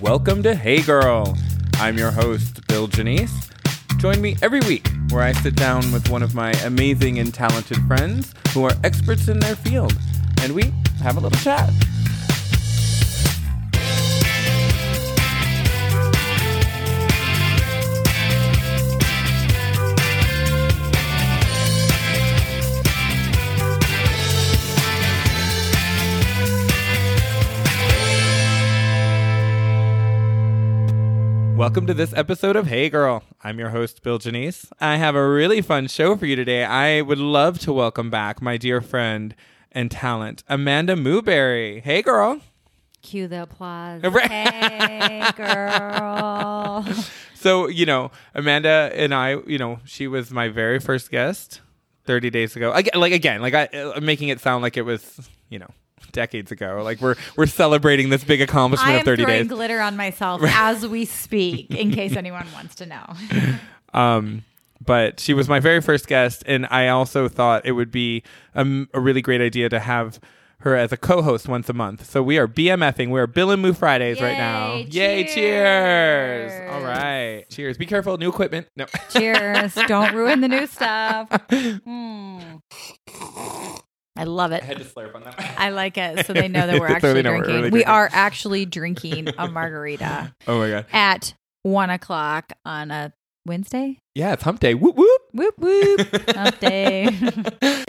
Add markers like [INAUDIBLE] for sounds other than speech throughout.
Welcome to Hey Girl. I'm your host, Bill Janice. Join me every week where I sit down with one of my amazing and talented friends who are experts in their field and we have a little chat. Welcome to this episode of Hey Girl. I'm your host, Bill Janice. I have a really fun show for you today. I would love to welcome back my dear friend and talent, Amanda Mooberry. Hey, girl. Cue the applause. [LAUGHS] hey, girl. [LAUGHS] So, you know, Amanda and I, you know, she was my very first guest 30 days ago. Again, like, again, like I, am making it sound like it was, you know, [LAUGHS] decades ago. Like we're we're celebrating this big accomplishment I am of 30 throwing days. glitter on myself as we speak, in [LAUGHS] case anyone wants to know. [LAUGHS] Um, but she was my very first guest, and I also thought it would be a, a really great idea to have her as a co-host once a month. So we are BMFing. We are Bill and Moo Fridays right now. Yay, Yay! Cheers! cheers. All right, cheers. Be careful. New equipment. No. Cheers. Don't ruin the new stuff. Mm. I love I it. had to slurp on that. one. I like it. So they know that we're [LAUGHS] actually they know we're drinking. really We drinking. are actually drinking a margarita [LAUGHS] oh my god. at one o'clock on a Wednesday. Yeah, it's Hump Day. Whoop whoop. Whoop whoop. [LAUGHS] Hump day.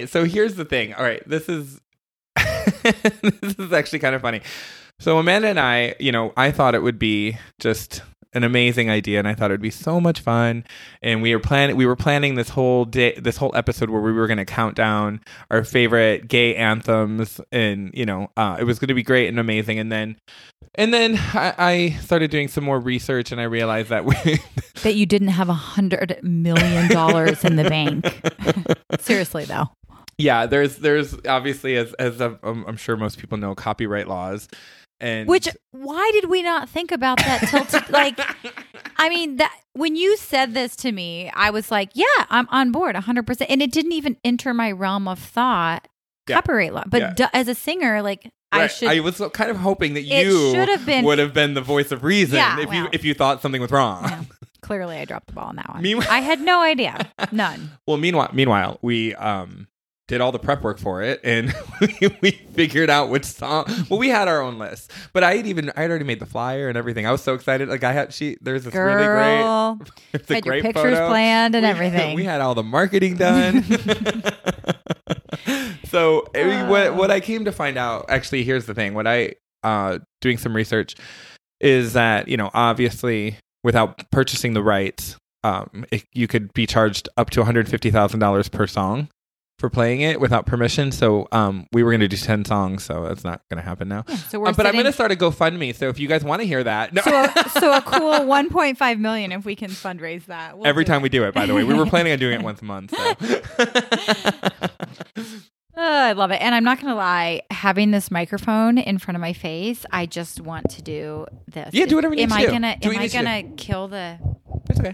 so here's the thing. All right, this is this is actually kind of funny. So Amanda and I, you know, I thought it would be just an amazing idea and I thought it would be so much fun and we were planning we were planning this whole day this whole episode where we were going to count down our favorite gay anthems and you know uh, it was going to be great and amazing and then and then I, I started doing some more research and I realized that we [LAUGHS] that you didn't have a hundred million dollars in the bank. [LAUGHS] Seriously though. yeah there's there's obviously as as I'm, I'm sure most people know copyright laws and Which why did we not think about that till t- like [LAUGHS] I mean that when you said this to me, I was like, yeah, I'm on board 100%. And it didn't even enter my realm of thought Yeah. copyright law. But Yeah. d- as a singer, like I should I was kind of hoping that you should have been- would have been the voice of reason Yeah, if you if you thought something was wrong. Yeah. Clearly I dropped the ball on that one. Meanwhile- I had no idea. None. [LAUGHS] Well, meanwhile, meanwhile, we um did all the prep work for it, and [LAUGHS] we, figured out which song. Well, we had our own list, but I had even I had already made the flyer and everything. I was so excited. Like I had she there's this really great. Girl. [LAUGHS] It's a had your great pictures photo. planned and We- everything. We had all the marketing done. [LAUGHS] so I mean, what what I came to find out, actually, here's the thing. What I uh doing some research is that you know obviously without purchasing the rights, um, it, you could be charged up to one hundred fifty thousand dollars per song for playing it without permission. So um, we were going to do ten songs, so that's not going to happen now. So we're Uh, but I'm going to start a GoFundMe. So if you guys want to hear that, no. so a, [LAUGHS] so a cool 1.5 million if we can fundraise that. We'll Every time it. we do it, by the way, we were [LAUGHS] planning on doing it once a month. So. [LAUGHS] Oh, I love it. And I'm not going to lie, having this microphone in front of my face, I just want to do this. Yeah, do whatever you am need to I do. Gonna, do am I to going to kill the. That's okay.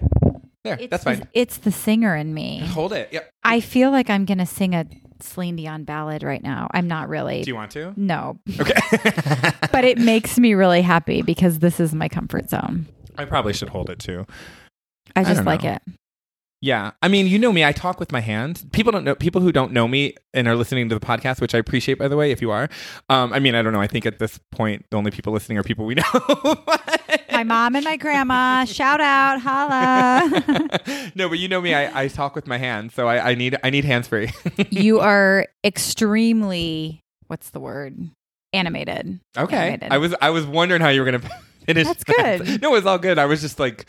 There, It's that's the, fine. It's the singer in me. Hold it. Yep. I feel like I'm going to sing a Celine Dion ballad right now. I'm not really. Do you want to? no. Okay. [LAUGHS] But it makes me really happy because this is my comfort zone. I probably should hold it too. I just don't like know. it. Yeah. I mean, you know me. I talk with my hands. People don't know. People who don't know me and are listening to the podcast, which I appreciate, by the way, if you are. Um, I mean, I don't know. I think at this point, the only people listening are people we [LAUGHS] know. My mom and my grandma. Shout out. Holla. [LAUGHS] no, but you know me. I, I talk with my hands, so I, I need I need hands free. [LAUGHS] you are extremely, what's the word? Animated. okay. Animated. I was I was wondering how you were gonna [LAUGHS] finish. That's that. good. No, it's all good. I was just like.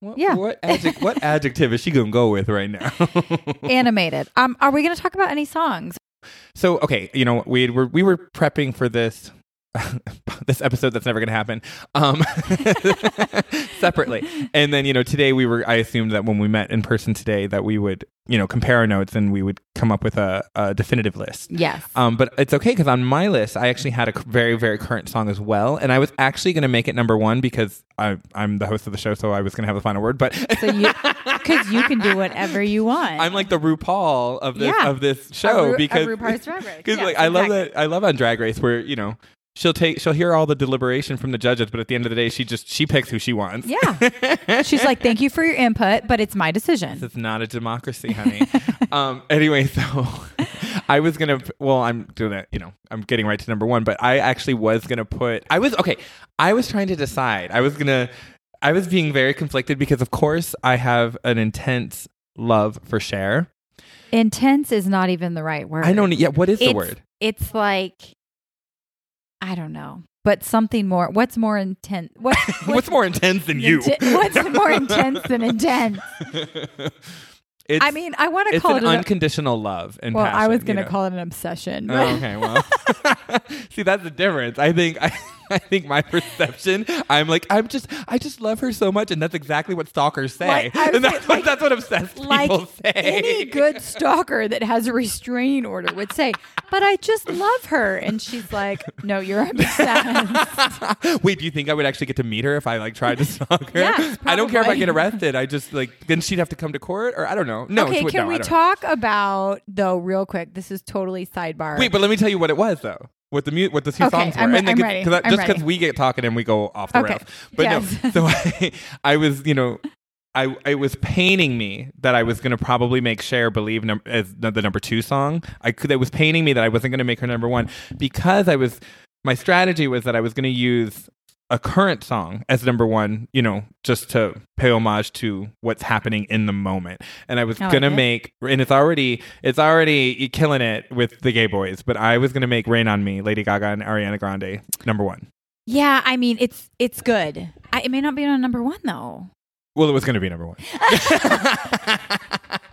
What, Yeah. What adjective, what adjective is she gonna go with right now? Animated. Um, are we going to talk about any songs? So okay, you know we were we were prepping for this [LAUGHS] this episode that's never going to happen um [LAUGHS] separately and then you know today we were i assumed that when we met in person today that we would you know compare our notes and we would come up with a, a definitive list Yes. um, but it's okay because on my list, I actually had a very, very current song as well, and I was actually going to make it number one because I, I'm the host of the show, so I was going to have the final word. But so you, because you can do whatever you want. I'm like the RuPaul of this Yeah. of this show Ru- a because RuPaul's Drag Race. [LAUGHS] like I love that I love on Drag Race where you know she'll take she'll hear all the deliberation from the judges, but at the end of the day, she just she picks who she wants. Yeah. She's like, thank you for your input, but it's my decision. This is not a democracy, honey. [LAUGHS] um, anyway, so I was gonna. Well, I'm doing it. You know, I'm getting right to number one, but I actually was gonna put. I was okay. I was trying to decide. I was gonna. I was being very conflicted because, of course, I have an intense love for Cher. Intense is not even the right word. I don't. Yeah, what is the word? It's like, I don't know, but something more. What's more intense? [LAUGHS] What, What's more intense than you? Inten- what's more intense than intense? [LAUGHS] it's, I mean, I want to call it. an- unconditional love and well, passion. I was going to know? call it an obsession. Oh, okay, well, [LAUGHS] see that's the difference. I think I, [LAUGHS] I think my perception. I'm like I'm just I just love her so much, and that's exactly what stalkers say. Like, and that's, saying, what, like- that's what obsessed like people say. any good stalker that has a restraining order would say, but I just love her. And she's like, no, you're obsessed. [LAUGHS] Wait, do you think I would actually get to meet her if I like tried to stalk her? Yes, I don't care if I get arrested. I just like then she'd have to come to court, or I don't know. No, okay, can no, we talk about, though, real quick? This is totally sidebar. Wait, but let me tell you what it was though. What the mu- what the two Okay, songs were, I'm and then I'm get- ready. 'cause I- I'm just because we get talking and we go off the Okay. rails. But Yes. no, [LAUGHS] so I, I was, you know, I it was paining me that I was going to probably make Cher believe num- as the, the number two song. I could. It was paining me that I wasn't going to make her number one because I was. My strategy was that I was going to use a current song as number one, you know, just to pay homage to what's happening in the moment. And I was I like gonna it. make, and it's already, it's already killing it with the gay boys. But I was gonna make "Rain on Me," Lady Gaga and Ariana Grande number one. yeah, I mean, it's it's good. I, it may not be on number one, though. Well, it was gonna be number one. [LAUGHS] [LAUGHS]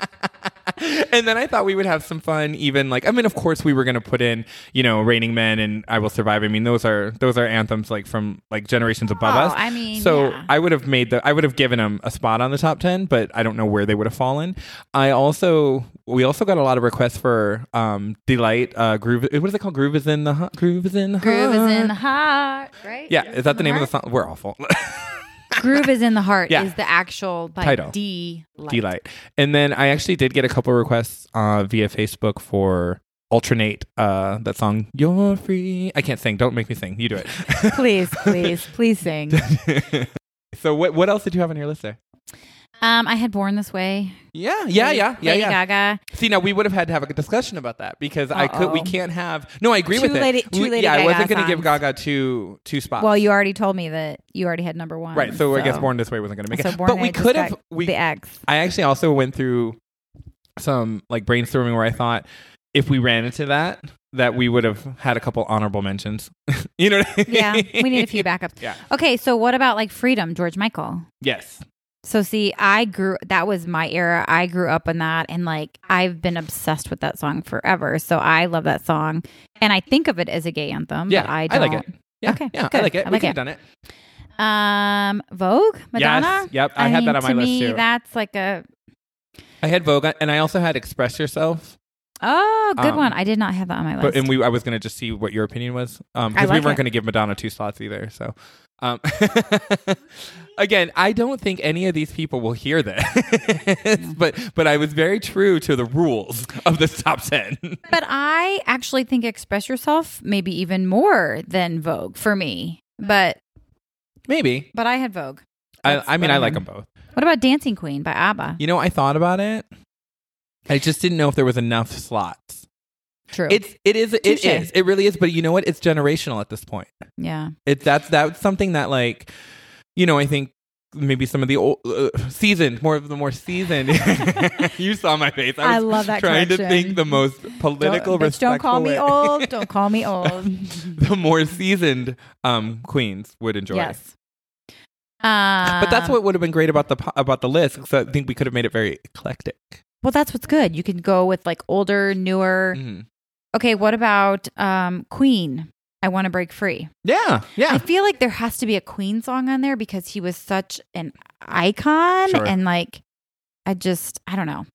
[LAUGHS] and then I thought we would have some fun, even like I mean, of course, we were gonna put in, you know, "Raining Men" and "I Will Survive." I mean, those are those are anthems like from like generations above Oh, us. I mean, So yeah. I would have made the I would have given them a spot on the top ten, but I don't know where they would have fallen. I also we also got a lot of requests for um Deee-Lite uh groove. What is it called? Groove is in the groove is in the Groove is in the heart. heart, right? Yeah, is that the name of the song? We're awful. [LAUGHS] Groove is in the heart Yeah. is the actual like, Title. D light. Deee-Lite. And then I actually did get a couple requests uh, via Facebook for alternate uh, that song "You're Free." I can't sing. Don't make me sing. You do it. Please, [LAUGHS] please, please sing. [LAUGHS] so what what else did you have on your list there? Um, I had Born This Way. Yeah, yeah, Lady- yeah, yeah, Lady yeah. Gaga. See, now we would have had to have a discussion about that because I could. We can't have. No, I agree Two with it. Lady- two We- Lady yeah, I wasn't going to give. Gaga two two spots. Well, you already told me that you already had number one. right. So, I guess Born This Way wasn't going to make so it. Born but we could have. We the X. I actually also went through some like brainstorming where I thought if we ran into that, that we would have had a couple honorable mentions. [LAUGHS] you know what I mean? Yeah, we need a few backups. Yeah. Okay, so what about like Freedom, George Michael? Yes. So see, I grew that was my era. I grew up on that and like I've been obsessed with that song forever. So I love that song. And I think of it as a gay anthem, Yeah, but I I don't. like it. Yeah. Okay, Yeah, I like it. I we like could it. have done it. Um Vogue, Madonna? Yes. Yep. I, had mean, that on my to list me, too. That's like a I had Vogue, and I also had Express Yourself. oh, good Um, one. I did not have that on my list. But and we, I was gonna just see what your opinion was, um, I because we weren't it. gonna give Madonna two slots either. So, um, [LAUGHS] [LAUGHS] again, I don't think any of these people will hear this, [LAUGHS] but but I was very true to the rules of the top ten. [LAUGHS] But I actually think Express Yourself maybe even more than Vogue for me. But Maybe but I had Vogue. I, That's I mean I like them both. What about Dancing Queen by ABBA? You know, I thought about it. I just didn't know if there was enough slots. True. It's it is it Touche. is it really is. But you know what? It's generational at this point. yeah. It's that's that's something that like, you know, I think maybe some of the old uh, seasoned, more of the more seasoned. [LAUGHS] you saw my face. I, I was love that Trying to think the most political, don't, bitch, don't call respectful me old. [LAUGHS] Don't call me old. [LAUGHS] the more seasoned um, queens would enjoy. yes. Um, But that's what would have been great about the about the list. Because I think we could have made it very eclectic. Well, that's what's good. You can go with like older, newer. Mhm. Okay, what about um Queen? I want to break free. Yeah, Yeah. I feel like there has to be a Queen song on there because he was such an icon Sure. and like I just I don't know.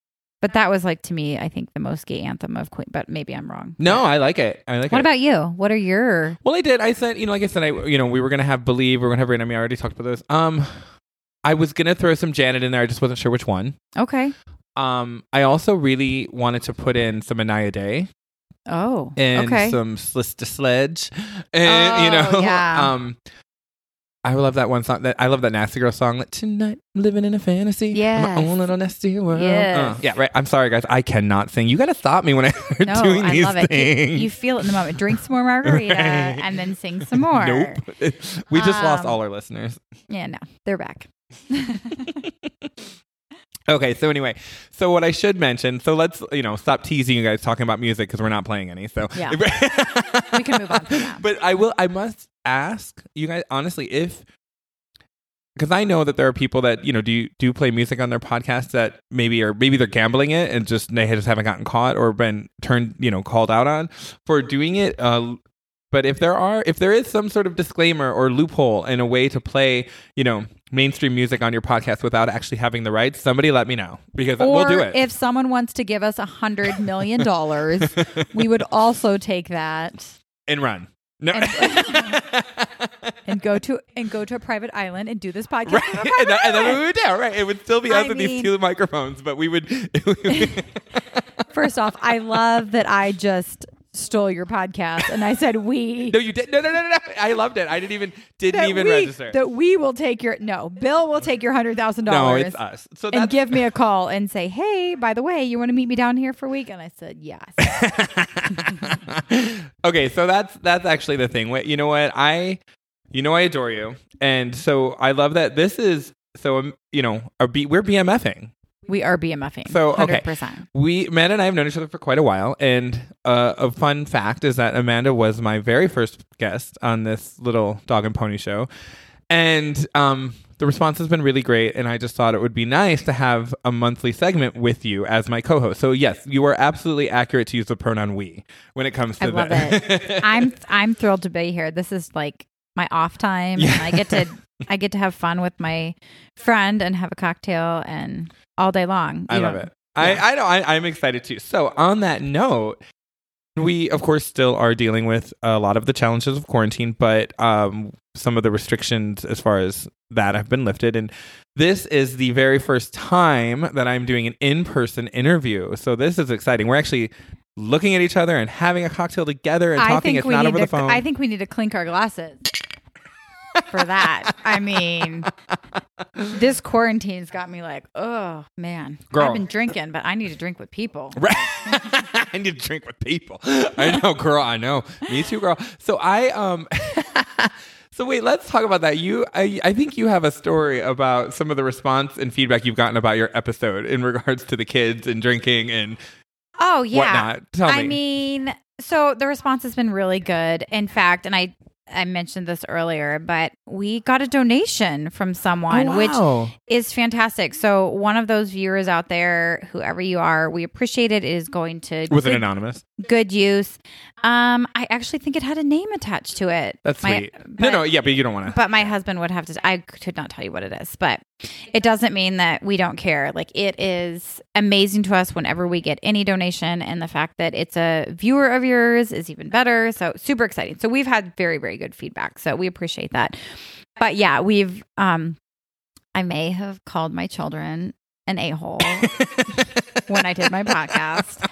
But that was like to me, I think the most gay anthem of Queen. But maybe I'm wrong. No, I like it. I like it. What it. about you? What are your? Well, I did. I said, you know, like I said, I, you know, we were gonna have believe, we are gonna have me. I already talked about this. Um, I was gonna throw some Janet in there. I just wasn't sure which one. Okay, Um, I also really wanted to put in some Inaya Day. Oh, and okay. some Sister Sledge, [LAUGHS] and you Oh, know, yeah. [LAUGHS] um, I love that one song. That I love that Nasty Girl song. That tonight, I'm living in a fantasy, Yeah, my own little nasty world. Yes. Uh, yeah, right. I'm sorry, guys. I cannot sing. You got to stop me when I start [LAUGHS] no, doing I these love it. You, things. you feel it in the moment. Drink some more margarita Right. and then sing some more. Nope. we just lost Um, all our listeners. Yeah, no, they're back. Okay, so anyway, so what I should mention, so let's you know stop teasing you guys talking about music because we're not playing any. So Yeah. [LAUGHS] We can move on. But I will. I must ask you guys honestly if because I know that there are people that you know do do play music on their podcasts that maybe are maybe they're gambling it and just they just haven't gotten caught or been turned you know called out on for doing it. Uh, but if there are if there is some sort of disclaimer or loophole in a way to play you know mainstream music on your podcast without actually having the rights, somebody let me know because Or we'll do it. if someone wants to give us a hundred million dollars, we would also take that and run. No. and [LAUGHS] [LAUGHS] go to and go to a private island and do this podcast. Right, and, that, and then we would do right. It would still be us I with these two microphones, but we would. [LAUGHS] First off, I love that I just stole your podcast and I said [LAUGHS] we. [LAUGHS] no, you did. No, no, no, no, no. I loved it. I didn't even didn't that even we, register. That we will take your no, Bill will take your hundred thousand no, dollars. it's us. So and give me a [LAUGHS] call and say, "Hey, by the way, you want to meet me down here for a week?" And I said, "Yes." okay, so that's that's actually the thing. Wait, You know what? I you know I adore you, and so I love that this is so um, you know our B, we're BMFing. We are BMFing. So, okay. hundred percent. We Amanda and I have known each other for quite a while, and uh, a fun fact is that Amanda was my very first guest on this little dog and pony show, and um, the response has been really great. And I just thought it would be nice to have a monthly segment with you as my co-host. So yes, you are absolutely accurate to use the pronoun "we" when it comes to I love that. [LAUGHS] I'm I'm thrilled to be here. This is like my off time, and I get to I get to have fun with my friend and have a cocktail and all day long. I love it. I, I know. I, I'm excited too. So, on that note, we of course still are dealing with a lot of the challenges of quarantine, but um, some of the restrictions as far as that have been lifted. And this is the very first time that I'm doing an in-person interview. So this is exciting. We're actually looking at each other and having a cocktail together and I talking. It's not over to. the phone. I think we need to clink our glasses for that. I mean, this quarantine's got me like, oh man, Girl. I've been drinking, but I need to drink with people. [LAUGHS] Right. [LAUGHS] I need to drink with people. I know, girl. I know. Me too, girl. So I um. [LAUGHS] so wait, let's talk about that. You, I, I think you have a story about some of the response and feedback you've gotten about your episode in regards to the kids and drinking and Oh yeah. whatnot. Tell I me. mean, so the response has been really good. In fact, and I I mentioned this earlier, but we got a donation from someone, oh, which is fantastic. So one of those viewers out there, whoever you are, we appreciate it. Is going to with it good, anonymous? good use. Um, I actually think it had a name attached to it. That's My- sweet. no, no, yeah, but you don't want to. But my husband would have to. I could not tell you what it is, but it doesn't mean that we don't care. Like it is amazing to us whenever we get any donation, and the fact that it's a viewer of yours is even better. So super exciting. So we've had very very good feedback. So we appreciate that. But yeah, we've. Um, I may have called my children an a hole when I did my podcast,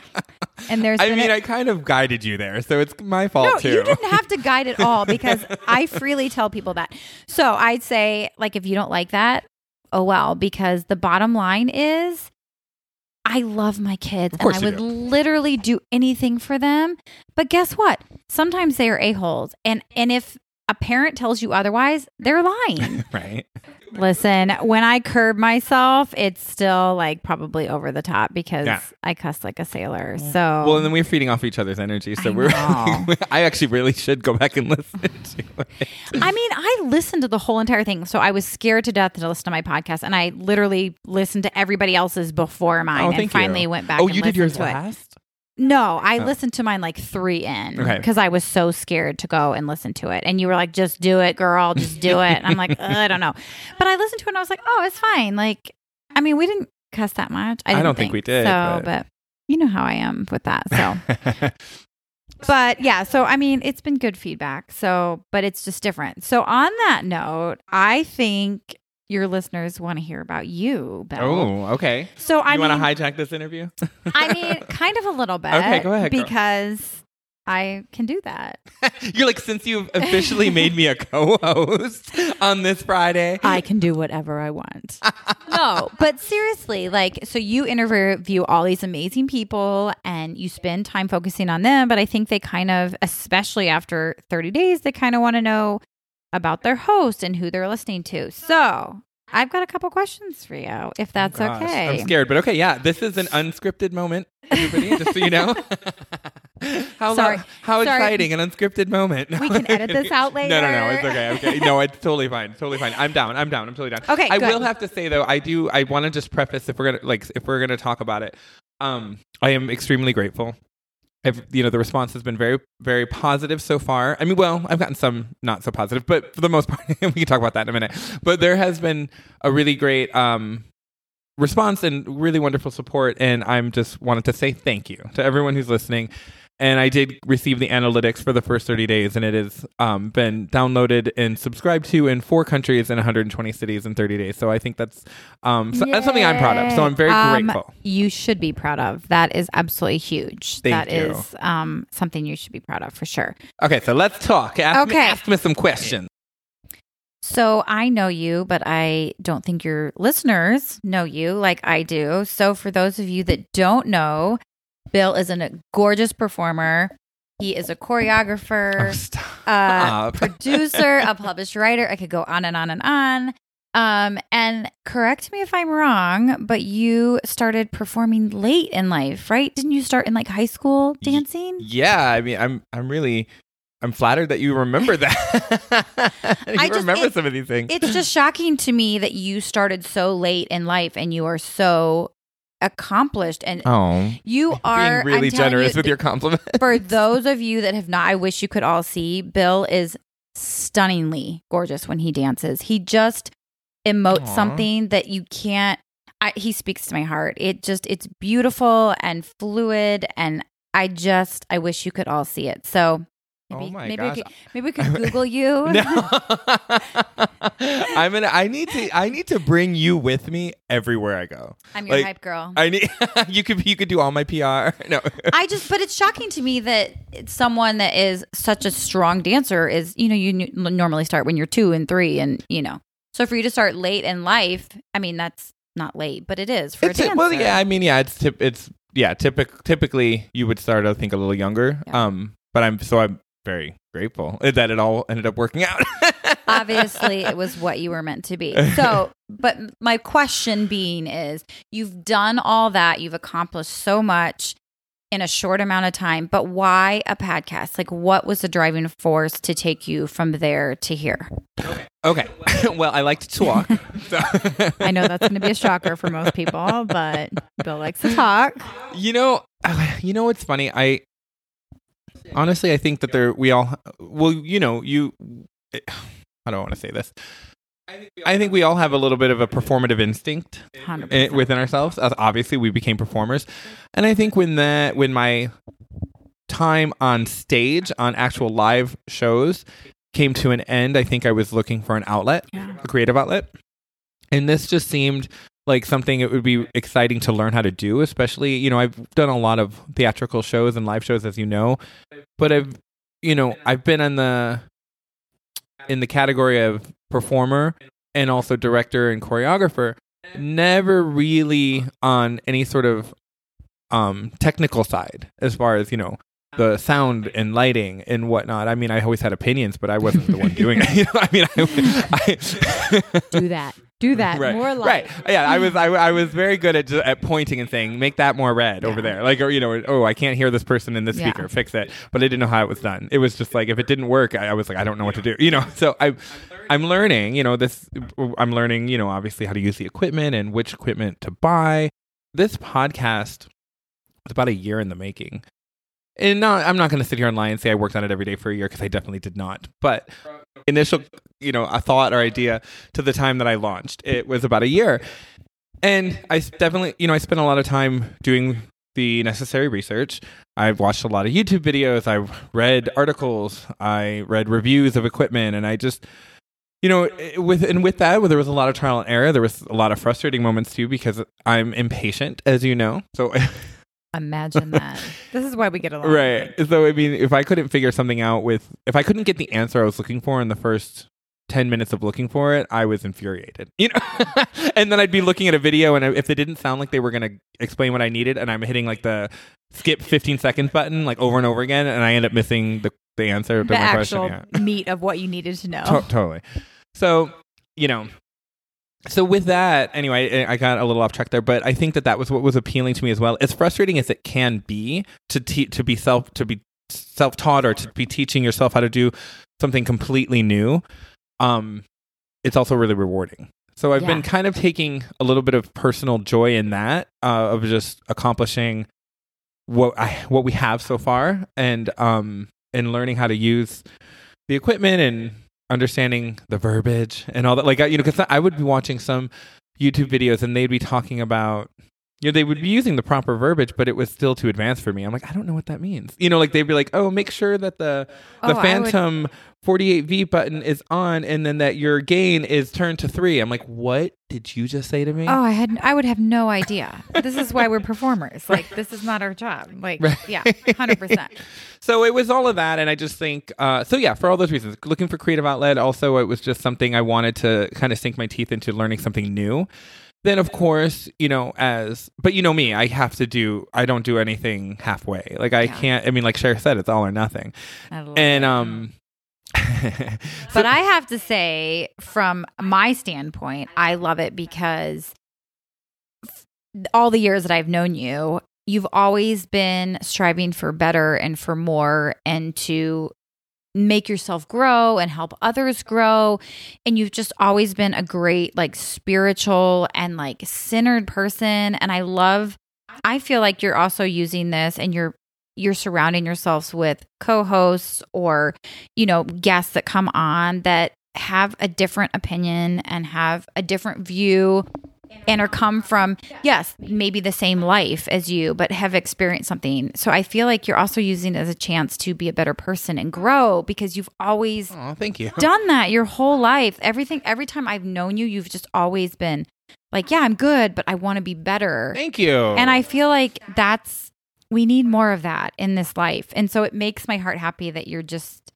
and there's. I mean, a- I kind of guided you there, so it's my fault no, too. you didn't have to guide it all [LAUGHS] because I freely tell people that. So I'd say, like, if you don't like that, oh well, because the bottom line is I love my kids and I would do. literally do anything for them. But guess what? Sometimes they are a-holes. And and if a parent tells you otherwise, they're lying. [LAUGHS] right. Listen, when I curb myself, it's still like probably over the top because Yeah. I cuss like a sailor. So Well, and then we're feeding off each other's energy, so I we're. [LAUGHS] I actually really should go back and [LAUGHS] listen to it. I mean, I listened to the whole entire thing. So I was scared to death to listen to my podcast, and I literally listened to everybody else's before mine, Oh, and finally you. went back. Oh, and you did yours last. it. No, I Oh. listened to mine like three in Okay. because I was so scared to go and listen to it. And you were like, "Just do it, girl. Just do it." And I'm like, I don't know, but I listened to it and I was like, "Oh, it's fine." Like, I mean, we didn't cuss that much. I, I don't think we did, So, but- but you know how I am with that. So. [LAUGHS] But yeah, so I mean, it's been good feedback. So, but it's just different. So, on that note, I think your listeners want to hear about you, Belle. oh, okay. so I want to hijack this interview? [LAUGHS] I mean, kind of a little bit. [LAUGHS] Okay, go ahead, girl. Because I can do that. [LAUGHS] You're like, since you've officially made me a co-host on this Friday, I can do whatever I want. no, but seriously, like, so you interview all these amazing people and you spend time focusing on them. But I think they kind of, especially after 30 days, they kind of want to know about their host and who they're listening to. So I've got a couple questions for you, if that's Gosh, okay. I'm scared, but okay, yeah. This is an unscripted moment, everybody, just so you know. [LAUGHS] [LAUGHS] how Sorry. how Sorry. exciting, an unscripted moment. We can edit this out later. [LAUGHS] No, no, no, it's okay. Okay, no, it's totally fine. Totally fine. I'm down. I'm down. I'm totally down. Okay, I good. will have to say though, I do. I want to just preface if we're gonna like if we're gonna talk about it. Um, I am extremely grateful. I've, you know, the response has been very, very positive so far. I mean, well, I've gotten some not so positive, but for the most [LAUGHS] part, we can talk about that in a minute. But there has been a really great um, response and really wonderful support, and I'm just wanted to say thank you to everyone who's listening. And I did receive the analytics for the first 30 days, and it has um, been downloaded and subscribed to in four countries and 120 cities in 30 days. So I think that's um, so, that's something I'm proud of. So I'm very Um, grateful. You should be proud of. That is absolutely huge. Thank That you. is um, something you should be proud of for sure. Okay, so let's talk. Ask, me, Okay. ask me some questions. So I know you, but I don't think your listeners know you like I do. So for those of you that don't know, Bill is a gorgeous performer. He is a choreographer, Oh, stop. a [LAUGHS] producer, a published writer. I could go on and on and on. Um, and correct me if I'm wrong, but you started performing late in life, right? Didn't you start in like high school dancing? Yeah, I mean, I'm I'm really I'm flattered that you remember that. [LAUGHS] you I just- remember it- some of these things. It's just shocking to me that you started so late in life and you are so accomplished. And oh, you are being really generous you, with your compliment. [LAUGHS] for those of you that have not i wish you could all see bill is stunningly gorgeous when he dances. He just emotes Aw. something that you can't I, he speaks to my heart. It just it's beautiful and fluid and i just i wish you could all see it. So maybe Oh my maybe, gosh. We could, maybe we could [LAUGHS] google you [LAUGHS] no, I'm gonna. I need to. I need to bring you with me everywhere I go. i'm your like, hype girl I need. [LAUGHS] you could. You could do all my PR. No. I just, but it's shocking to me that someone that is such a strong dancer is, you know, you n- normally start when you're two and three, and you know, so for you to start late in life, I mean, that's not late, but it is for It's a dancer. well, yeah. I mean, yeah. It's tip. It's yeah. Typic, typically, you would start. I think a little younger. Yeah. Um, but I'm so I'm very grateful that it all ended up working out. [LAUGHS] Obviously, it was what you were meant to be. [LAUGHS] So, but my question being is, you've done all that, you've accomplished so much in a short amount of time, but why a podcast? Like, what was the driving force to take you from there to here? Okay. [LAUGHS] well, I like to talk. so I know that's going to be a shocker for most people, but Bill likes to talk. you know, [SIGHS] you know what's funny? I honestly, I think that there we all. Well, you know, you. I don't want to say this. I think we all have a little bit of a performative instinct 100%. eh, within ourselves. As Obviously, we became performers, and I think when that when my time on stage on actual live shows came to an end, I think I was looking for an outlet, Yeah. a creative outlet, and this just seemed like something it would be exciting to learn how to do. Especially, you know, I've done a lot of theatrical shows and live shows, as you know, but I've, you know, I've been in the in the category of performer and also director and choreographer never really on any sort of um technical side as far as you know the sound and lighting and whatnot i mean i always had opinions but i wasn't the one doing it [LAUGHS] you know i mean i, I Do that. Do [LAUGHS] that. right. More like. right yeah i was I, I was very good at, ju- at pointing and saying make that more red over there. Like or you know oh i can't hear this person in this Yeah. speaker. Fix it. But i didn't know how it was done. It was just like if it didn't work i, I was like i don't know what to do. You know so i i'm learning. You know this i'm learning you know obviously how to use the equipment and which equipment to buy. This podcast was about a year in the making. And not, I'm not going to sit here and lie and say I worked on it every day for a year because I definitely did not. But initial, you know, a thought or idea to the time that I launched, it was about a year. And I definitely, you know, I spent a lot of time doing the necessary research. I've watched a lot of YouTube videos. I've read articles. I read reviews of equipment, and I just, you know, with and with that, where there was a lot of trial and error. There was a lot of frustrating moments too because I'm impatient, as you know. So [LAUGHS] Imagine that. [LAUGHS] this is why we get along. right. So I mean, if I couldn't figure something out with, if I couldn't get the answer I was looking for in the first 10 minutes of looking for it, I was infuriated. [LAUGHS] You know? and then I'd be looking at a video and if it didn't sound like they were going to explain what I needed and I'm hitting like the skip 15 seconds button like over and over again and I end up missing the, the answer to The my actual question. Yeah. meat of what you needed to know. To- totally. So, you know, so with that, anyway, I got a little off track there, but I think that that was what was appealing to me as well. As frustrating as it can be to te- to be self to be self taught or to be teaching yourself how to do something completely new, um, it's also really rewarding. So I've been kind of taking a little bit of personal joy in that uh, of just accomplishing what I what we have so far, and um, and learning how to use the equipment and understanding the verbiage and all that. Like, you know, because I would be watching some YouTube videos and they'd be talking about, you know, they would be using the proper verbiage, but it was still too advanced for me. I'm like, I don't know what that means. You know, like they'd be like, oh, make sure that the the Oh, I would- Phantom 48V button is on and then that your gain is turned to three. I'm like, what did you just say to me? Oh, I had I would have no idea. This is why we're [LAUGHS] performers. Like this is not our job. Like Right. yeah, hundred percent. [LAUGHS] so it was all of that and i just think uh, so yeah for all those reasons looking for creative outlet also it was just something i wanted to kind of sink my teeth into learning something new then of course you know as but you know me i have to do i don't do anything halfway. Like i Yeah. can't i mean like Cher said it's all or nothing. And um [LAUGHS] But I have to say, from my standpoint, I love it because all the years that I've known you, you've always been striving for better and for more and to make yourself grow and help others grow. And you've just always been a great, like, spiritual and like centered person. And I love, I feel like you're also using this and you're, you're surrounding yourselves with co-hosts or you know, guests that come on that have a different opinion and have a different view and are come from, yes, maybe the same life as you, but have experienced something. So I feel like you're also using it as a chance to be a better person and grow because you've always oh thank you done that your whole life. Everything, every time I've known you, you've just always been like, yeah, I'm good, but I want to be better. thank you And I feel like that's we need more of that in this life. And so it makes my heart happy that you're just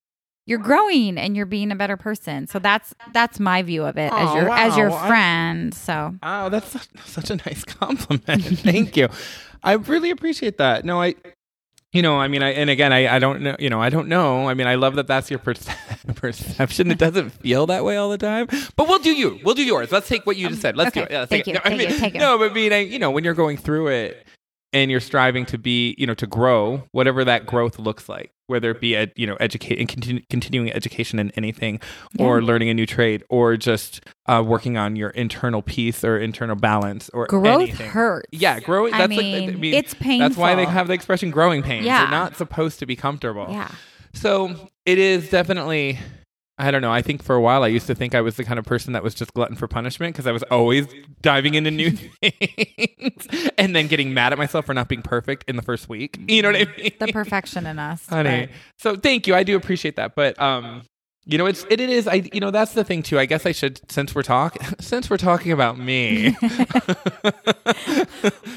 you're growing and you're being a better person. So that's that's my view of it as Oh, your as your wow. I- friend. So Oh, that's such, [LAUGHS] such a nice compliment. [LAUGHS] Thank you. I really appreciate that. No, I, you know, I mean, I, and again, I, I don't know, you know, I don't know. I mean, I love that that's your perce- [LAUGHS] perception. It doesn't feel that way all the time, but we'll do you. We'll do yours. Let's take what you just said. Let's okay. do it. Yeah, let's Thank take you. it. No, I Thank you. mean, you. no, but being, a- you know, when you're going through it and you're striving to be, you know, to grow, whatever that growth looks like, whether it be, ed, you know, educate and continu- continuing education in anything or Yeah. learning a new trade or just uh, working on your internal peace or internal balance or growth anything. hurts. Yeah, growing. I That's like, mean, I mean, it's painful. That's why they have the expression "growing pains." Yeah. They're not supposed to be comfortable. Yeah. So it is definitely. I don't know. I think for a while I used to think I was the kind of person that was just glutton for punishment because I was always diving into new [LAUGHS] things and then getting mad at myself for not being perfect in the first week. [LAUGHS] You know what I mean? The perfection in us. honey. but- So thank you. I do appreciate that. But um, you know, it's it, it is. I you know that's the thing too. I guess I should since we're talking [LAUGHS] since we're talking about me.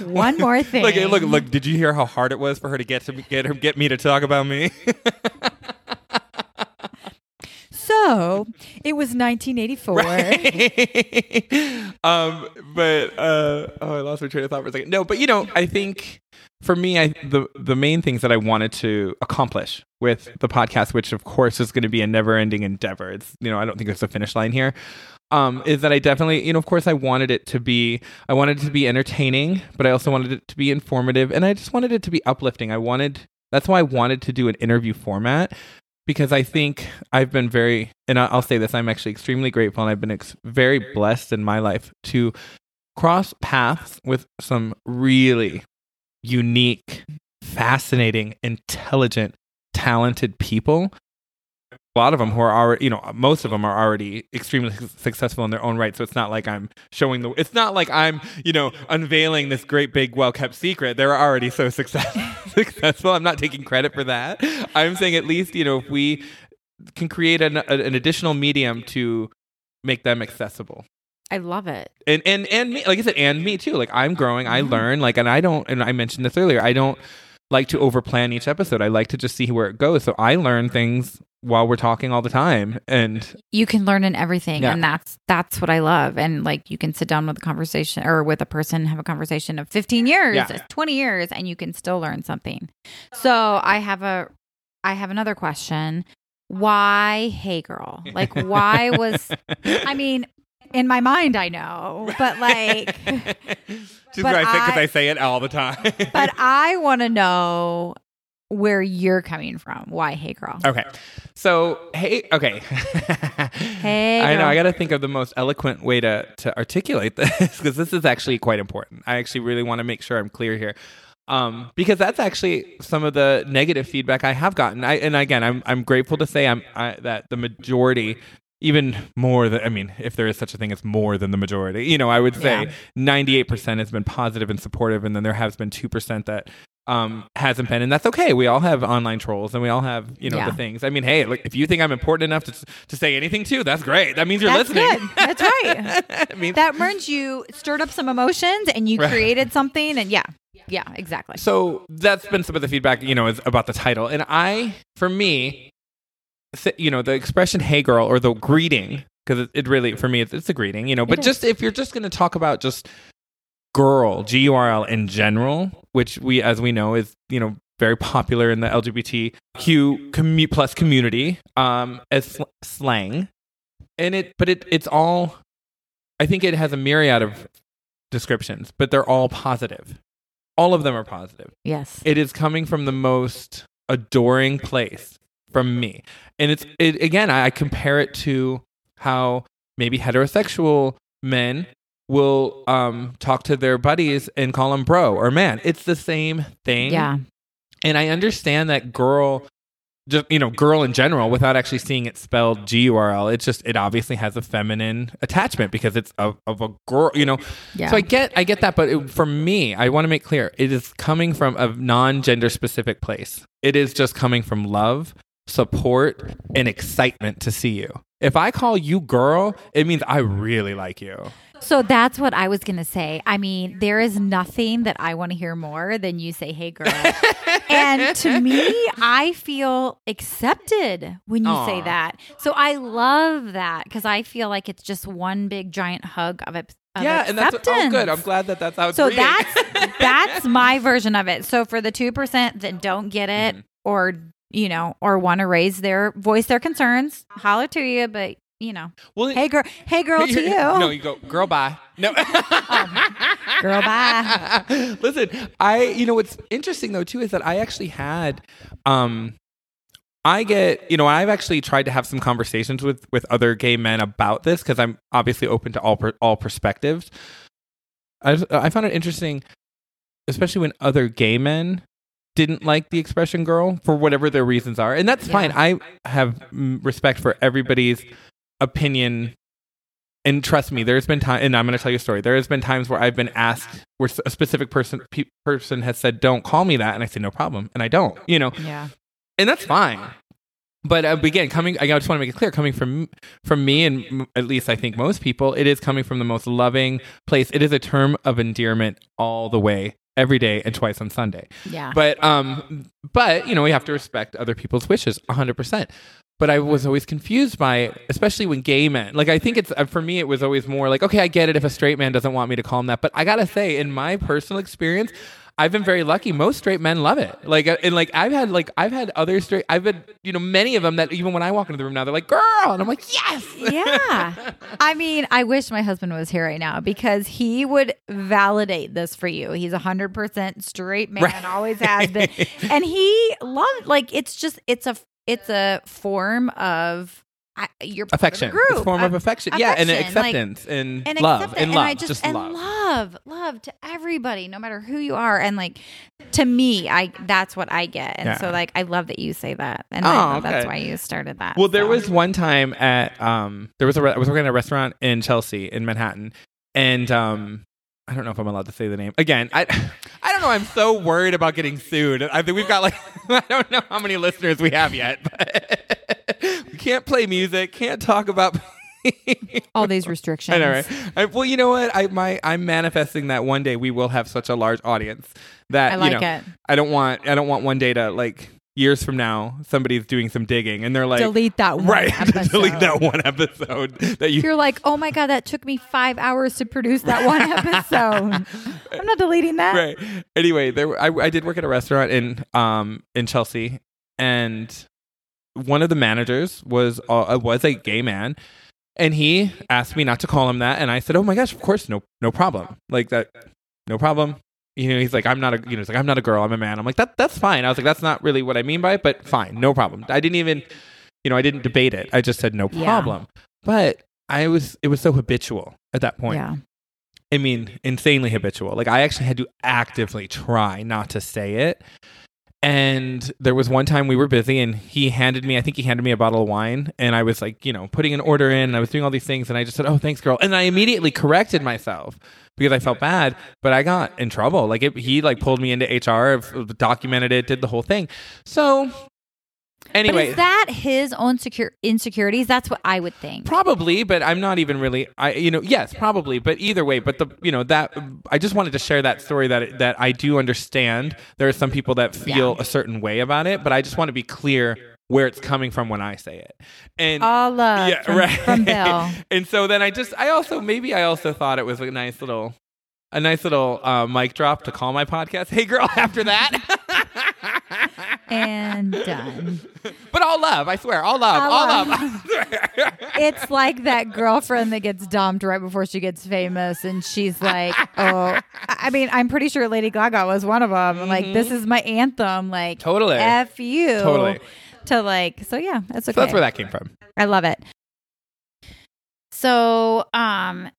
One more thing. Look, look, look! Did you hear how hard it was for her to get to get her get me to talk about me? So it was 1984. [LAUGHS] um, but uh, oh, I lost my train of thought for a second. No, but you know, I think for me, I the the main things that I wanted to accomplish with the podcast, which of course is going to be a never ending endeavor. It's you know, I don't think there's a finish line here. Um, is that I definitely, you know, of course, I wanted it to be, I wanted it to be entertaining, but I also wanted it to be informative, and I just wanted it to be uplifting. I wanted, that's why I wanted to do an interview format because I think I've been very, and I'll say this, I'm actually extremely grateful, and I've been ex- very blessed in my life to cross paths with some really unique, fascinating, intelligent, talented people. A lot of them who are already, you know, most of them are already extremely successful in their own right. So it's not like I'm showing the, it's not like I'm, you know, unveiling this great big well kept secret. They're already so [LAUGHS] success, [LAUGHS] successful. I'm not taking credit for that. I'm saying at least, you know, if we can create an, a- an additional medium to make them accessible. I love it. and and and me like i said and me too like i'm growing i mm-hmm. learn like and i don't and i mentioned this earlier i don't like to overplan each episode i like to just see where it goes so i learn things while we're talking all the time and You can learn in everything, Yeah. and that's that's what I love. And like you can sit down with a conversation or with a person, have a conversation of 15 years, Yeah. 20 years, and you can still learn something. So I have a, I have another question. Why, hey girl? Like, why was? [LAUGHS] I mean, in my mind, I know, but like, [LAUGHS] just But i think because I- say it all the time [LAUGHS] but I want to know where you're coming from. Why, hey girl? Okay. So, hey, okay. [LAUGHS] Hey, I know. girl. I got to think of the most eloquent way to, to articulate this because this is actually quite important. I actually really want to make sure I'm clear here. Um, because that's actually some of the negative feedback I have gotten. I, and again, I'm, I'm grateful to say I'm, I, that the majority, even more than, I mean, if there is such a thing as more than the majority, you know, I would say Yeah. 98% has been positive and supportive. And then there has been 2% that um, hasn't been, and that's okay. We all have online trolls, and we all have you know Yeah. the things. I mean, hey, look, if you think I'm important enough to to say anything too, that's great. That means you're That's listening. good. That's right. [LAUGHS] that means you stirred up some emotions and you Right. created something and yeah yeah exactly so that's been some of the feedback you know is about the title, and I, for me, th- you know, the expression "Hey, girl" or the greeting because it, it really for me it's, it's a greeting, you know. But just if you're just going to talk about just girl G U R L in general, which we as we know is you know very popular in the LGBTQ commu- plus community um, as sl- slang, and it but it it's all I think it has a myriad of descriptions, but they're all positive. All of them are positive. yes It is coming from the most adoring place from me. And it's it, again, I, I compare it to how maybe heterosexual men will um, talk to their buddies and call them bro or man. It's the same thing. yeah And I understand that girl, just you know, girl in general, without actually seeing it spelled G U R L. It just it obviously has a feminine attachment because it's of, of a girl. You know, yeah so I get I get that, but it, for me, I want to make clear it is coming from a non-gender specific place. It is just coming from love, support, and excitement to see you. If I call you girl, it means I really like you. so that's what i was gonna say i mean there is nothing that i want to hear more than you say hey girl [LAUGHS] and to me i feel accepted when you say that so i love that because i feel like it's just one big giant hug of, it yeah, and that's oh good. I'm glad that that's it's so reading. that's that's [LAUGHS] my version of it. So for the two percent that don't get it Mhm. or you know or want to raise their voice their concerns, holler to you. But you know, well, hey girl, hey girl to [LAUGHS] you, No, you go, girl, bye. No. [LAUGHS] girl, bye. [LAUGHS] Listen, I, you know, what's interesting though, too, is that I actually had, um, I get, you know, I've actually tried to have some conversations with with other gay men about this because I'm obviously open to all per, all perspectives. I I found it interesting, especially when other gay men didn't like the expression "girl" for whatever their reasons are, and that's Yeah. fine. I have respect for everybody's opinion and trust me, there's been time, and I'm going to tell you a story. There has been times where I've been asked, where a specific person pe- person has said, "Don't call me that," and I say, "No problem," and I don't, you know, Yeah, and that's fine. But uh, again, coming, I just want to make it clear, coming from from me, and m- at least I think most people, it is coming from the most loving place. It is a term of endearment all the way, every day, and twice on Sunday. yeah, But um, but you know, we have to respect other people's wishes, hundred percent. But I was always confused by, especially when gay men. Like I think it's uh, for me, it was always more like, okay, I get it if a straight man doesn't want me to call him that. But I gotta say, in my personal experience, I've been very lucky. Most straight men love it. Like uh, and like I've had like I've had other straight. I've had you know many of them that even when I walk into the room now, they're like, girl, and I'm like, yes, yeah. I mean, I wish my husband was here right now because he would validate this for you. He's a hundred percent straight man, Right. always has been, [LAUGHS] and he loved like it's just it's a it's a form of I, you're part of a affection, a form of affection, yeah, and affection, like- acceptance and, and love and and love, I just, just and love. love, love to everybody, no matter who you are. And like to me, I that's what I get. And Yeah. so like I love that you say that, and Oh, I love that's why you started that. Well, there so. was one time at um, there was a re- I was working at a restaurant in Chelsea in Manhattan, and um, I don't know if I'm allowed to say the name again. I [LAUGHS] I don't know. I'm so worried about getting sued. I think we've got like [LAUGHS] I don't know how many listeners we have yet, but [LAUGHS] can't play music, can't talk about. [LAUGHS] All these restrictions. I know, right? I, well, you know what? I my I'm manifesting that one day we will have such a large audience that I like you know, it. I don't want I don't want one day to like years from now somebody's doing some digging and they're like delete that one right episode. [LAUGHS] delete that one episode that you You're like, oh my god, that took me five hours to produce that one [LAUGHS] episode. I'm not deleting that. right. Anyway, there I, I did work at a restaurant in um in Chelsea, and one of the managers was uh, was a gay man, and he asked me not to call him that, and I said, "Oh my gosh, of course, no no problem, like that, no problem." You know, he's like, "I'm not a you know, he's like, I'm not a girl, I'm a man." I'm like, "That that's fine." I was like, "That's not really what I mean by it, but fine, no problem." I didn't even, you know, I didn't debate it. I just said no Yeah. problem, but. I was it was so habitual at that point. Yeah. I mean, insanely habitual. Like I actually had to actively try not to say it. And there was one time we were busy and he handed me, I think he handed me a bottle of wine and I was like, you know, putting an order in and I was doing all these things and I just said, "Oh, thanks, girl." And I immediately corrected myself because I felt bad, but I got in trouble. Like it, he like pulled me into HR, documented it, did the whole thing. So anyway, but is that his own secure insecurities? That's what I would think. Probably, but I'm not even really. I you know yes, probably, but either way. But the you know that I just wanted to share that story that that I do understand. There are some people that feel a certain way about it, but I just want to be clear where it's coming from when I say it. And All love yeah, from, right. from Bill. [LAUGHS] and so then I just I also maybe I also thought it was a nice little a nice little uh, mic drop to call my podcast. [LAUGHS] Hey girl, after that. [LAUGHS] and done. but all love, I swear, all love, All all love. love. [LAUGHS] It's like that girlfriend that gets dumped right before she gets famous, and she's like, "Oh, I mean, I'm pretty sure Lady Gaga was one of them. Like, this is my anthem. Like, Mm-hmm. Totally. f you, Totally. To like, so yeah, that's okay. So that's where that came from. I love it. So, um,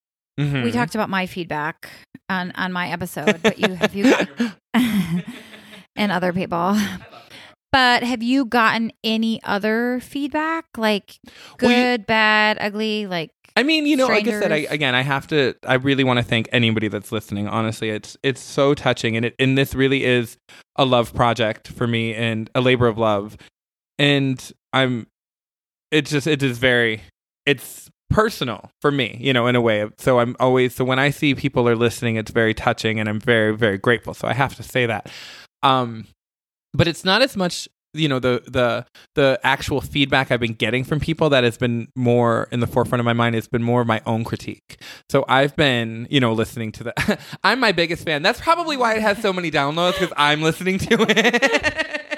Mhm. we talked about my feedback on on my episode, but you have you [LAUGHS] and other people. But have you gotten any other feedback, like Well, you- good, bad, ugly? Like, I mean, you know, like I said, I, again, I have to. I really want to thank anybody that's listening. Honestly, it's it's so touching, and it and this really is a love project for me and a labor of love. And I'm, it's just it is very, it's personal for me, you know, in a way. So I'm always so when I see people are listening, it's very touching, and I'm very very grateful. So I have to say that. Um, but it's not as much you know the the the actual feedback I've been getting from people that has been more in the forefront of my mind It's been more of my own critique. So I've been, you know, listening to the [LAUGHS] I'm my biggest fan. That's probably why it has so many downloads because I'm listening to it. [LAUGHS]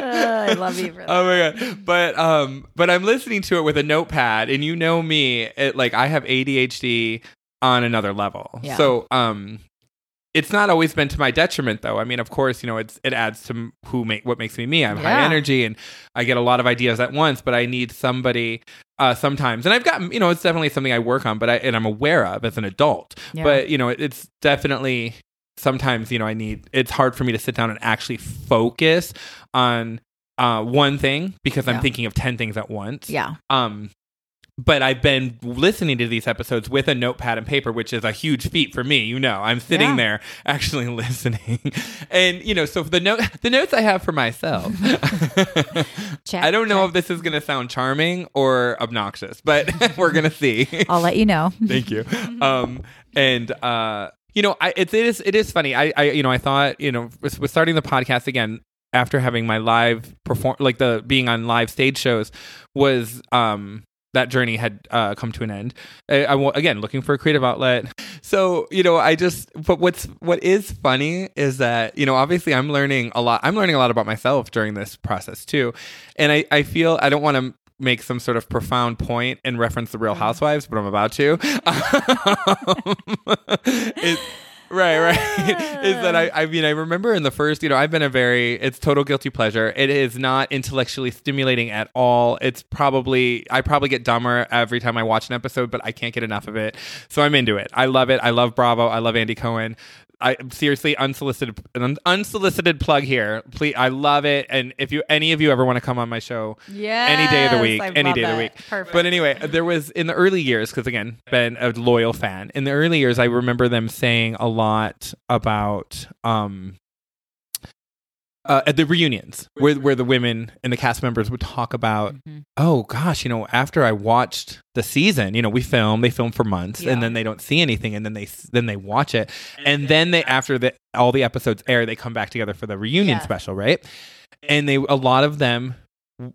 I love you for that. Oh my god! But um, but I'm listening to it with a notepad, and you know me, it, like I have ADHD on another level. Yeah. So um, it's not always been to my detriment, though. I mean, of course, you know, it's it adds to who make what makes me me. I'm high energy, and I get a lot of ideas at once. But I need somebody uh, sometimes, and I've got you know, it's definitely something I work on, but I and I'm aware of as an adult. Yeah. But you know, it, it's definitely sometimes you know I need. It's hard for me to sit down and actually focus on uh, one thing because I'm Yeah. thinking of ten things at once. yeah, Um, but I've been listening to these episodes with a notepad and paper, which is a huge feat for me. You know, I'm sitting Yeah. there [LAUGHS] actually listening, and you know, so the note, the notes I have for myself. [LAUGHS] Check, I don't know check. if this is going to sound charming or obnoxious, but [LAUGHS] we're gonna see. I'll let you know. Thank you. Um, and uh, you know, I it's it is it is funny. I I you know I thought you know with, with starting the podcast again after having my live perform like the being on live stage shows was um that journey had uh, come to an end. I, I again looking for a creative outlet. So you know, I just but what's what is funny is that you know obviously I'm learning a lot. I'm learning a lot about myself during this process too, and I I feel I don't want to make some sort of profound point and reference the Real Housewives, but I'm about to. [LAUGHS] [LAUGHS] it, right, right. is that I, I mean, I remember in the first, you know, I've been a very, it's total guilty pleasure. It is not intellectually stimulating at all. It's probably, I probably get dumber every time I watch an episode, but I can't get enough of it. So I'm into it. I love it. I love Bravo. I love Andy Cohen. I seriously unsolicited an unsolicited plug here. Please, I love it. And if you any of you ever want to come on my show, Yeah, any day of the week, any day of the week. Perfect. But anyway, there was in the early years because again, been a loyal fan. In the early years, I remember them saying a lot about um uh, at the reunions where where the women and the cast members would talk about Mhm. oh gosh you know after i watched the season you know we film they film for months Yeah. and then they don't see anything and then they then they watch it and then they after the all the episodes air they come back together for the reunion Yeah. special right and they a lot of them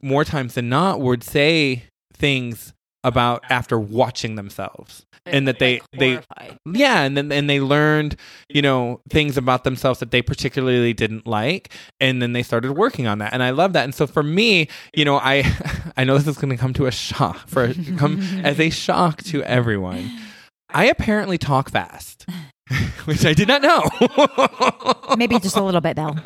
more times than not would say things about after watching themselves. And that they they yeah and then and they learned you know things about themselves that they particularly didn't like and then they started working on that. And i love that. And so for me you know i [LAUGHS] i know this is going to come to a shock for come as a shock to everyone. [LAUGHS] I apparently talk fast [LAUGHS] which i did not know. Maybe just a little bit, Bill.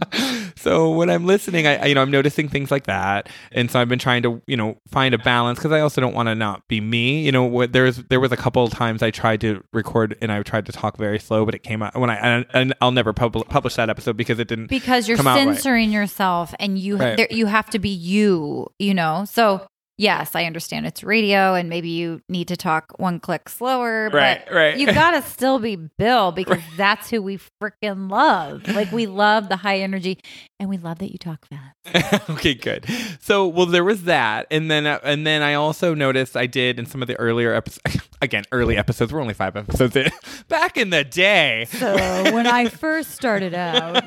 [LAUGHS] so when I'm listening, I, I you know I'm noticing things like that, and so I've been trying to you know find a balance because I also don't want to not be me. You know, what there's there was a couple of times I tried to record and I tried to talk very slow, but it came out when I and, I'll never pub- publish that episode because it didn't. because you're Come out right. censoring yourself and you Right. there, you have to be you you know so yes i understand it's radio and maybe you need to talk one click slower Right, but right. you gotta still be bill because that's who we freaking love like we love the high energy and we love that you talk fast [LAUGHS] okay, good. So, well, there was that, and then uh, and then I also noticed I did in some of the earlier episodes. [LAUGHS] Again, early episodes. We're only five episodes in. [LAUGHS] Back in the day. so when i first started out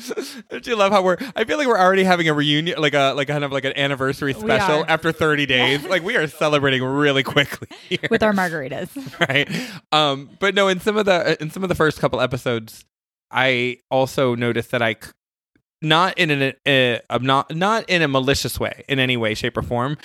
[LAUGHS] Don't you love how we're? I feel like we're already having a reunion, like a like kind of like an anniversary We special are. after 30 days. like we are celebrating really quickly [LAUGHS] here, with our margaritas [LAUGHS] right? Um, but no, in some of the in some of the first couple episodes, I also noticed that I, c- not in an uh, not not in a malicious way in any way, shape, or form.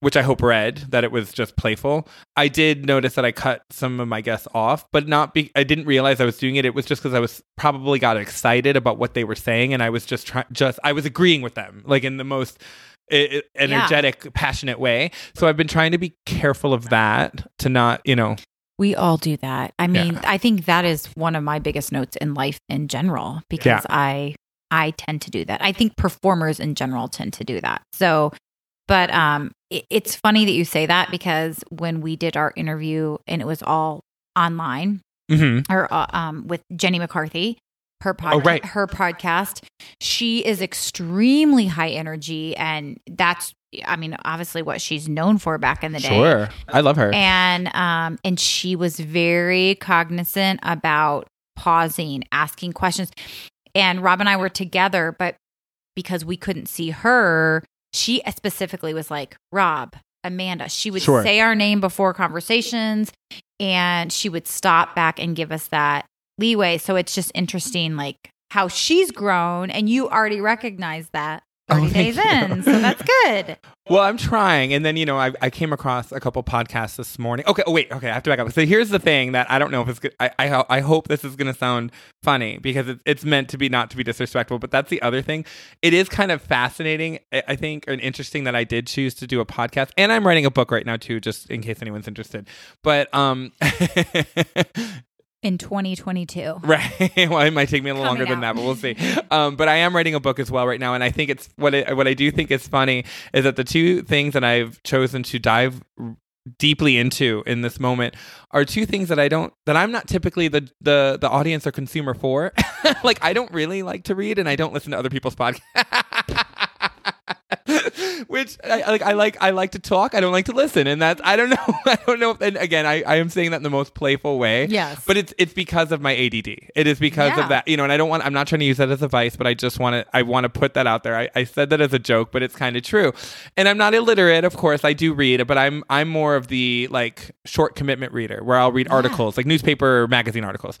Which I hope read that it was just playful. I did notice that I cut some of my guests off, but not be. I didn't realize I was doing it. It was just because I was probably got excited about what they were saying, and I was just trying. Just I was agreeing with them, like in the most i- energetic, passionate way. So I've been trying to be careful of that to not, you know, We all do that. I mean, Yeah. I think that is one of my biggest notes in life in general because Yeah. I I tend to do that. I think performers in general tend to do that. So, but um it, it's funny that you say that because when we did our interview and it was all online mm-hmm. or uh, um with Jenny McCarthy, her pod- Oh, right. her podcast, she is extremely high energy and that's I mean, obviously what she's known for back in the day sure, I love her. and um and she was very cognizant about pausing asking questions and rob and i were together but because we couldn't see her she specifically was like rob amanda she would Sure. say our name before conversations and she would stop back and give us that leeway so it's just interesting like how she's grown and you already recognize that 30 Oh, days in so that's good [LAUGHS] well, I'm trying, and then you know, I, I came across a couple podcasts this morning. Okay, oh wait, okay, I have to back up. So here's the thing that I don't know if it's good. I I, I hope this is going to sound funny because it's it's meant to be not to be disrespectful. But that's the other thing. It is kind of fascinating, I I think, and interesting that I did choose to do a podcast, and I'm writing a book right now too, just in case anyone's interested. But um. [LAUGHS] in 2022 Right. [LAUGHS] well, it might take me a little Coming longer than that, but we'll see. Um, but I am writing a book as well right now, and I think it's what it, what I do think is funny is that the two things that I've chosen to dive deeply into in this moment are two things that I don't that I'm not typically the the the audience or consumer for. [LAUGHS] like I don't really like to read, and I don't listen to other people's podcasts. [LAUGHS] Which I like. I like. I like to talk. I don't like to listen, and that's. I don't [LAUGHS] know. I don't know. If, and again, I, I am saying that in the most playful way. Yes. But it's it's because of my ADD. It is because Yeah. of that. You know, and I don't want. I'm not trying to use that as advice, but I just want to. I want to put that out there. I, I said that as a joke, but it's kind of true. And I'm not illiterate, of course. I do read, but I'm I'm more of the like short commitment reader, where I'll read articles, like newspaper, or magazine articles.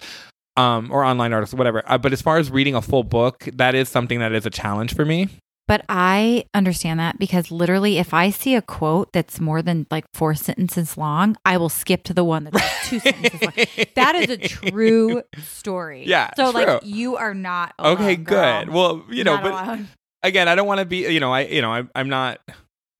Um, or online articles, whatever. Uh, but as far as reading a full book, that is something that is a challenge for me. But I understand that because literally, if I see a quote that's more than like four sentences long, I will skip to the one that's like two sentences long. [LAUGHS] That is a true story. Yeah, So, true. like, you are not alone, okay, girl. good. Well, you know, Not but alone. again, I don't want to be, you know, I, you know, I, I'm not,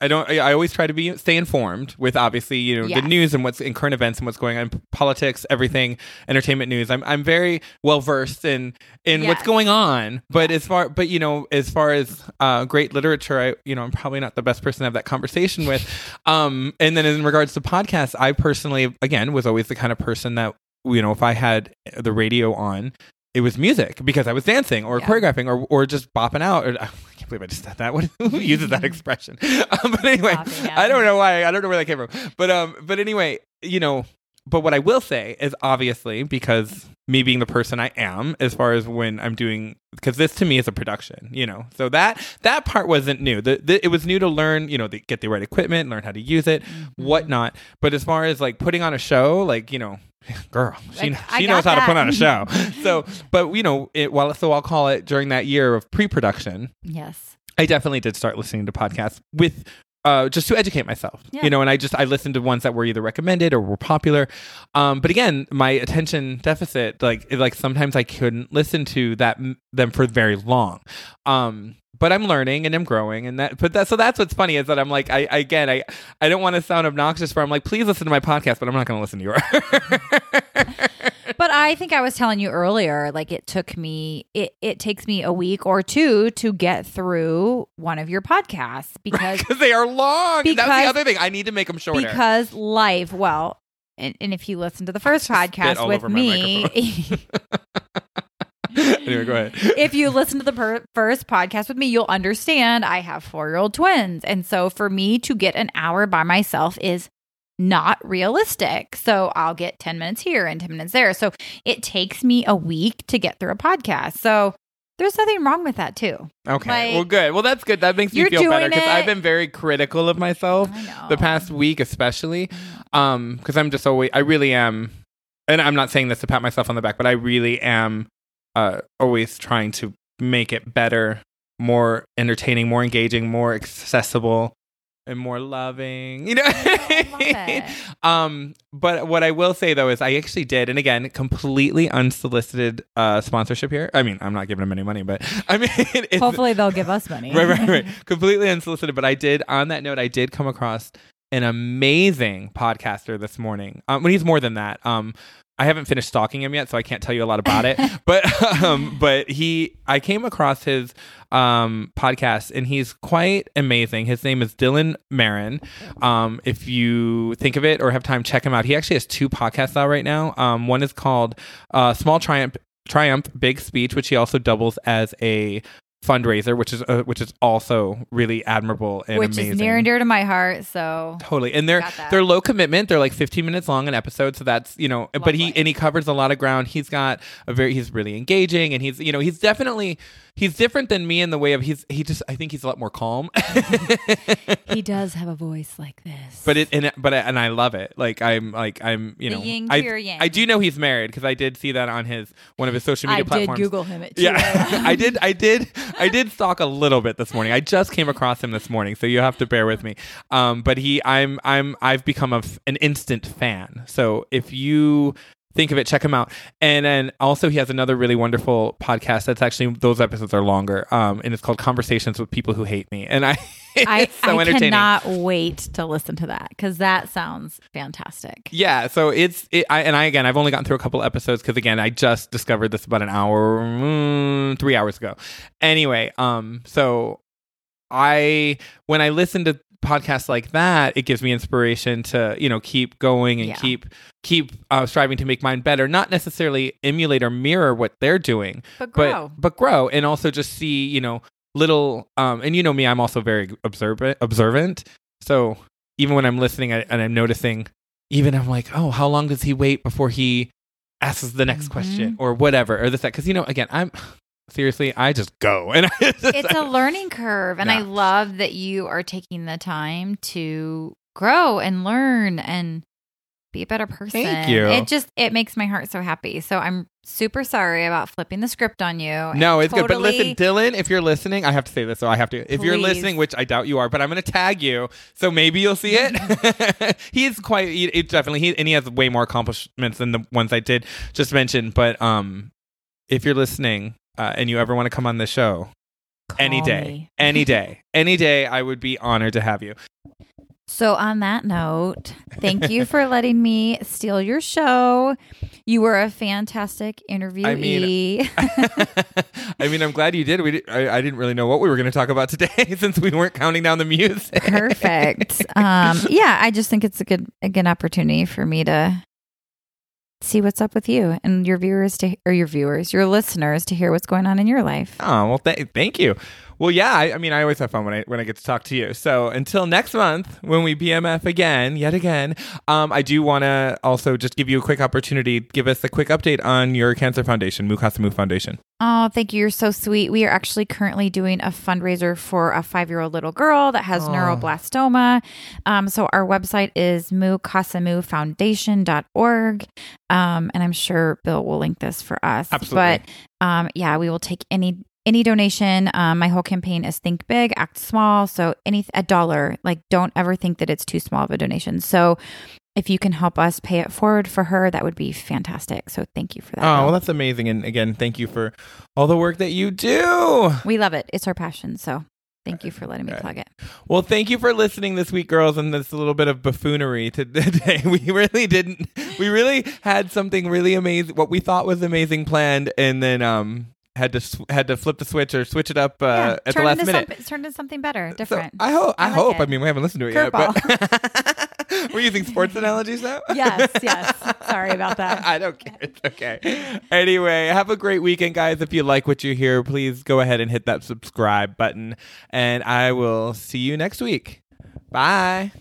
I don't, I, always try to be, stay informed with obviously, you know, Yes. the news and what's in current events and what's going on, politics, everything, entertainment news. I'm, I'm very well versed in, in what's going on. But as far, but you know, as far as uh, great literature, I, you know, I'm probably not the best person to have that conversation with. [LAUGHS] Um, and then in regards to podcasts, I personally, again, was always the kind of person that you know, if I had the radio on, it was music because I was dancing or Yeah. choreographing or or just bopping out. Or, [LAUGHS] I can't believe I just said that. [LAUGHS] What, who uses that [LAUGHS] expression? Um, but anyway, Bopping. I don't know why. I don't know where that came from. But um, but anyway, you know. But what I will say is obviously because me being the person I am, as far as when I'm doing, because this to me is a production, you know. So that that part wasn't new. The, the it was new to learn, you know, to get the right equipment, learn how to use it, Mm-hmm. whatnot. But as far as like putting on a show, like you know, [LAUGHS] girl, she Like, she knows how to put on a show. [LAUGHS] so, but you know, it, well, so I'll call it during that year of pre-production. Yes. I definitely did start listening to podcasts with uh, just to educate myself, Yeah. you know, and I just I listened to ones that were either recommended or were popular. Um, but again, my attention deficit, like it- like sometimes I couldn't listen to that them for very long. Um, but I'm learning and I'm growing, and that. But that so that's what's funny is that I'm like I, I again I I don't want to sound obnoxious, for I'm like please listen to my podcast, but I'm not going to listen to yours. [LAUGHS] But I think I was telling you earlier, like it took me, it, it takes me a week or two to get through one of your podcasts [LAUGHS] because because they are long. that's the other thing. I need to make them shorter. because life, well, and, and if you listen to the first podcast with me, [LAUGHS] [LAUGHS] anyway, go ahead. [LAUGHS] if you listen to the per- first podcast with me, you'll understand I have four year old twins. And so for me to get an hour by myself is not realistic. So I'll get 10 minutes here and 10 minutes there. So it takes me a week to get through a podcast. So there's nothing wrong with that too. Okay. Like- well, good. Well, that's good. That makes me feel better because. I've been very critical of myself the past week, especially. Um, because I'm just always, I really am, and I'm not saying this to pat myself on the back, but I really am, uh, always trying to make it better, more entertaining, more engaging, more accessible, and more loving. You know. [LAUGHS] It. Um, but what I will say though is I actually did, and again, completely unsolicited uh sponsorship here. I mean, I'm not giving them any money, but [LAUGHS] I mean, it's, Hopefully they'll give us money. right, right, right. [LAUGHS] Completely unsolicited. But I did, on that note, I did come across an amazing podcaster this morning. Um, well, he's more than that. Um, I haven't finished stalking him yet, so I can't tell you a lot about it. [LAUGHS] but [LAUGHS] um, but he, I came across his um podcast, and he's quite amazing. His name is Dylan Marron. Um, if you think of it or have time, check him out. He actually has two podcasts out right now. Um, one is called uh, Small Triumph. Triumph Big Speech, which he also doubles as a fundraiser, which is uh, which is also really admirable and Which amazing. is near and dear to my heart. So Totally, and they're they're low commitment. They're like 15 minutes long an episode, so that's you know. But he and he covers a lot of ground. He's got a very he's really engaging, and he's you know he's definitely he's different than me in the way of he's he just I think he's a lot more calm. [LAUGHS] he does have a voice like this. but it and it- but I- and I love it. Like I'm like I'm you know I. I do know he's married because I did see that on his one of his social media I did. Google him at Yeah, [LAUGHS] I did. I did. I did stalk a little bit this morning. I just came across him this morning, so you have to bear with me. Um, but he, I'm, I'm, I've become a an instant fan. So if you think of it, check him out. And then also he has another really wonderful podcast. That's actually those episodes are longer. Um, and it's called Conversations with People Who Hate Me. And I, [LAUGHS] I, so I cannot wait to listen to that because that sounds fantastic. Yeah, so it's it, I, and I again I've only gotten through a couple episodes because again I just discovered this about an hour, mm, three hours ago. Anyway, um, so I when I listen to podcasts like that, it gives me inspiration to you know keep going and Yeah. keep keep uh, striving to make mine better. Not necessarily emulate or mirror what they're doing, But but grow. but grow and also just see you know little um and you know me i'm also very observant observant so even when i'm listening I, and i'm noticing even i'm like oh how long does he wait before he asks the next Mhm. question or whatever or this that because you know again i'm seriously i just go [LAUGHS] and just, it's a learning curve and i love that you are taking the time to grow and learn and be a better person Thank you. it just it makes my heart so happy so i'm super sorry about flipping the script on you no, it's good. But listen, Dylan, if you're listening, I have to say this, so I have to. If you're listening, which I doubt you are, but I'm going to tag you, so maybe you'll see it. [LAUGHS] He's quite, he, it definitely, he, and he has way more accomplishments than the ones I did just mention. But um, if you're listening uh, and you ever want to come on the show, any day, me. any day, [LAUGHS] any day, I would be honored to have you. So, on that note, thank you for letting me steal your show. You were a fantastic interviewee. mean, [LAUGHS] I mean, I'm glad you did. We, did, I, I didn't really know what we were going to talk about today [LAUGHS] since we weren't counting down the music. Perfect. Um, yeah, I just think it's a good a good opportunity for me to see what's up with you and your viewers to or your viewers, your listeners to hear what's going on in your life. Oh well, th- thank you. Well, yeah, I, I mean, I always have fun when I when I get to talk to you. So until next month, when we BMF again, yet again, um, I do want to also just give you a quick opportunity, give us a quick update on your cancer foundation, Mukasa Foundation. Oh, thank you. You're so sweet. We are actually currently doing a fundraiser for a five year old little girl that has Aw. neuroblastoma. Um, so our website is mukasamufoundation.org. Um, and I'm sure Bill will link this for us. Absolutely. But um, yeah, we will take any any donation. Um, my whole campaign is think big, act small. So any a dollar, like don't ever think that it's too small of a donation. So if you can help us pay it forward for her, that would be fantastic. So thank you for that. Oh, well, that's amazing. And again, thank you for all the work that you do. We love it. It's our passion. So thank you for letting me Right. plug it. Well, thank you for listening this week, girls, and this little bit of buffoonery [LAUGHS] today. We really didn't. We really had something really amazing, what we thought was amazing planned, and then um had to had to flip the switch or switch it up uh, yeah, at the last minute. Some, turned into something better, So different. I hope. I, I like hope. I mean, we haven't listened to it yet, but [LAUGHS] we're using sports [LAUGHS] analogies now. yes, [LAUGHS] yes. Sorry about that. I don't care. It's okay. Anyway, have a great weekend, guys. If you like what you hear, please go ahead and hit that subscribe button. And I will see you next week. Bye.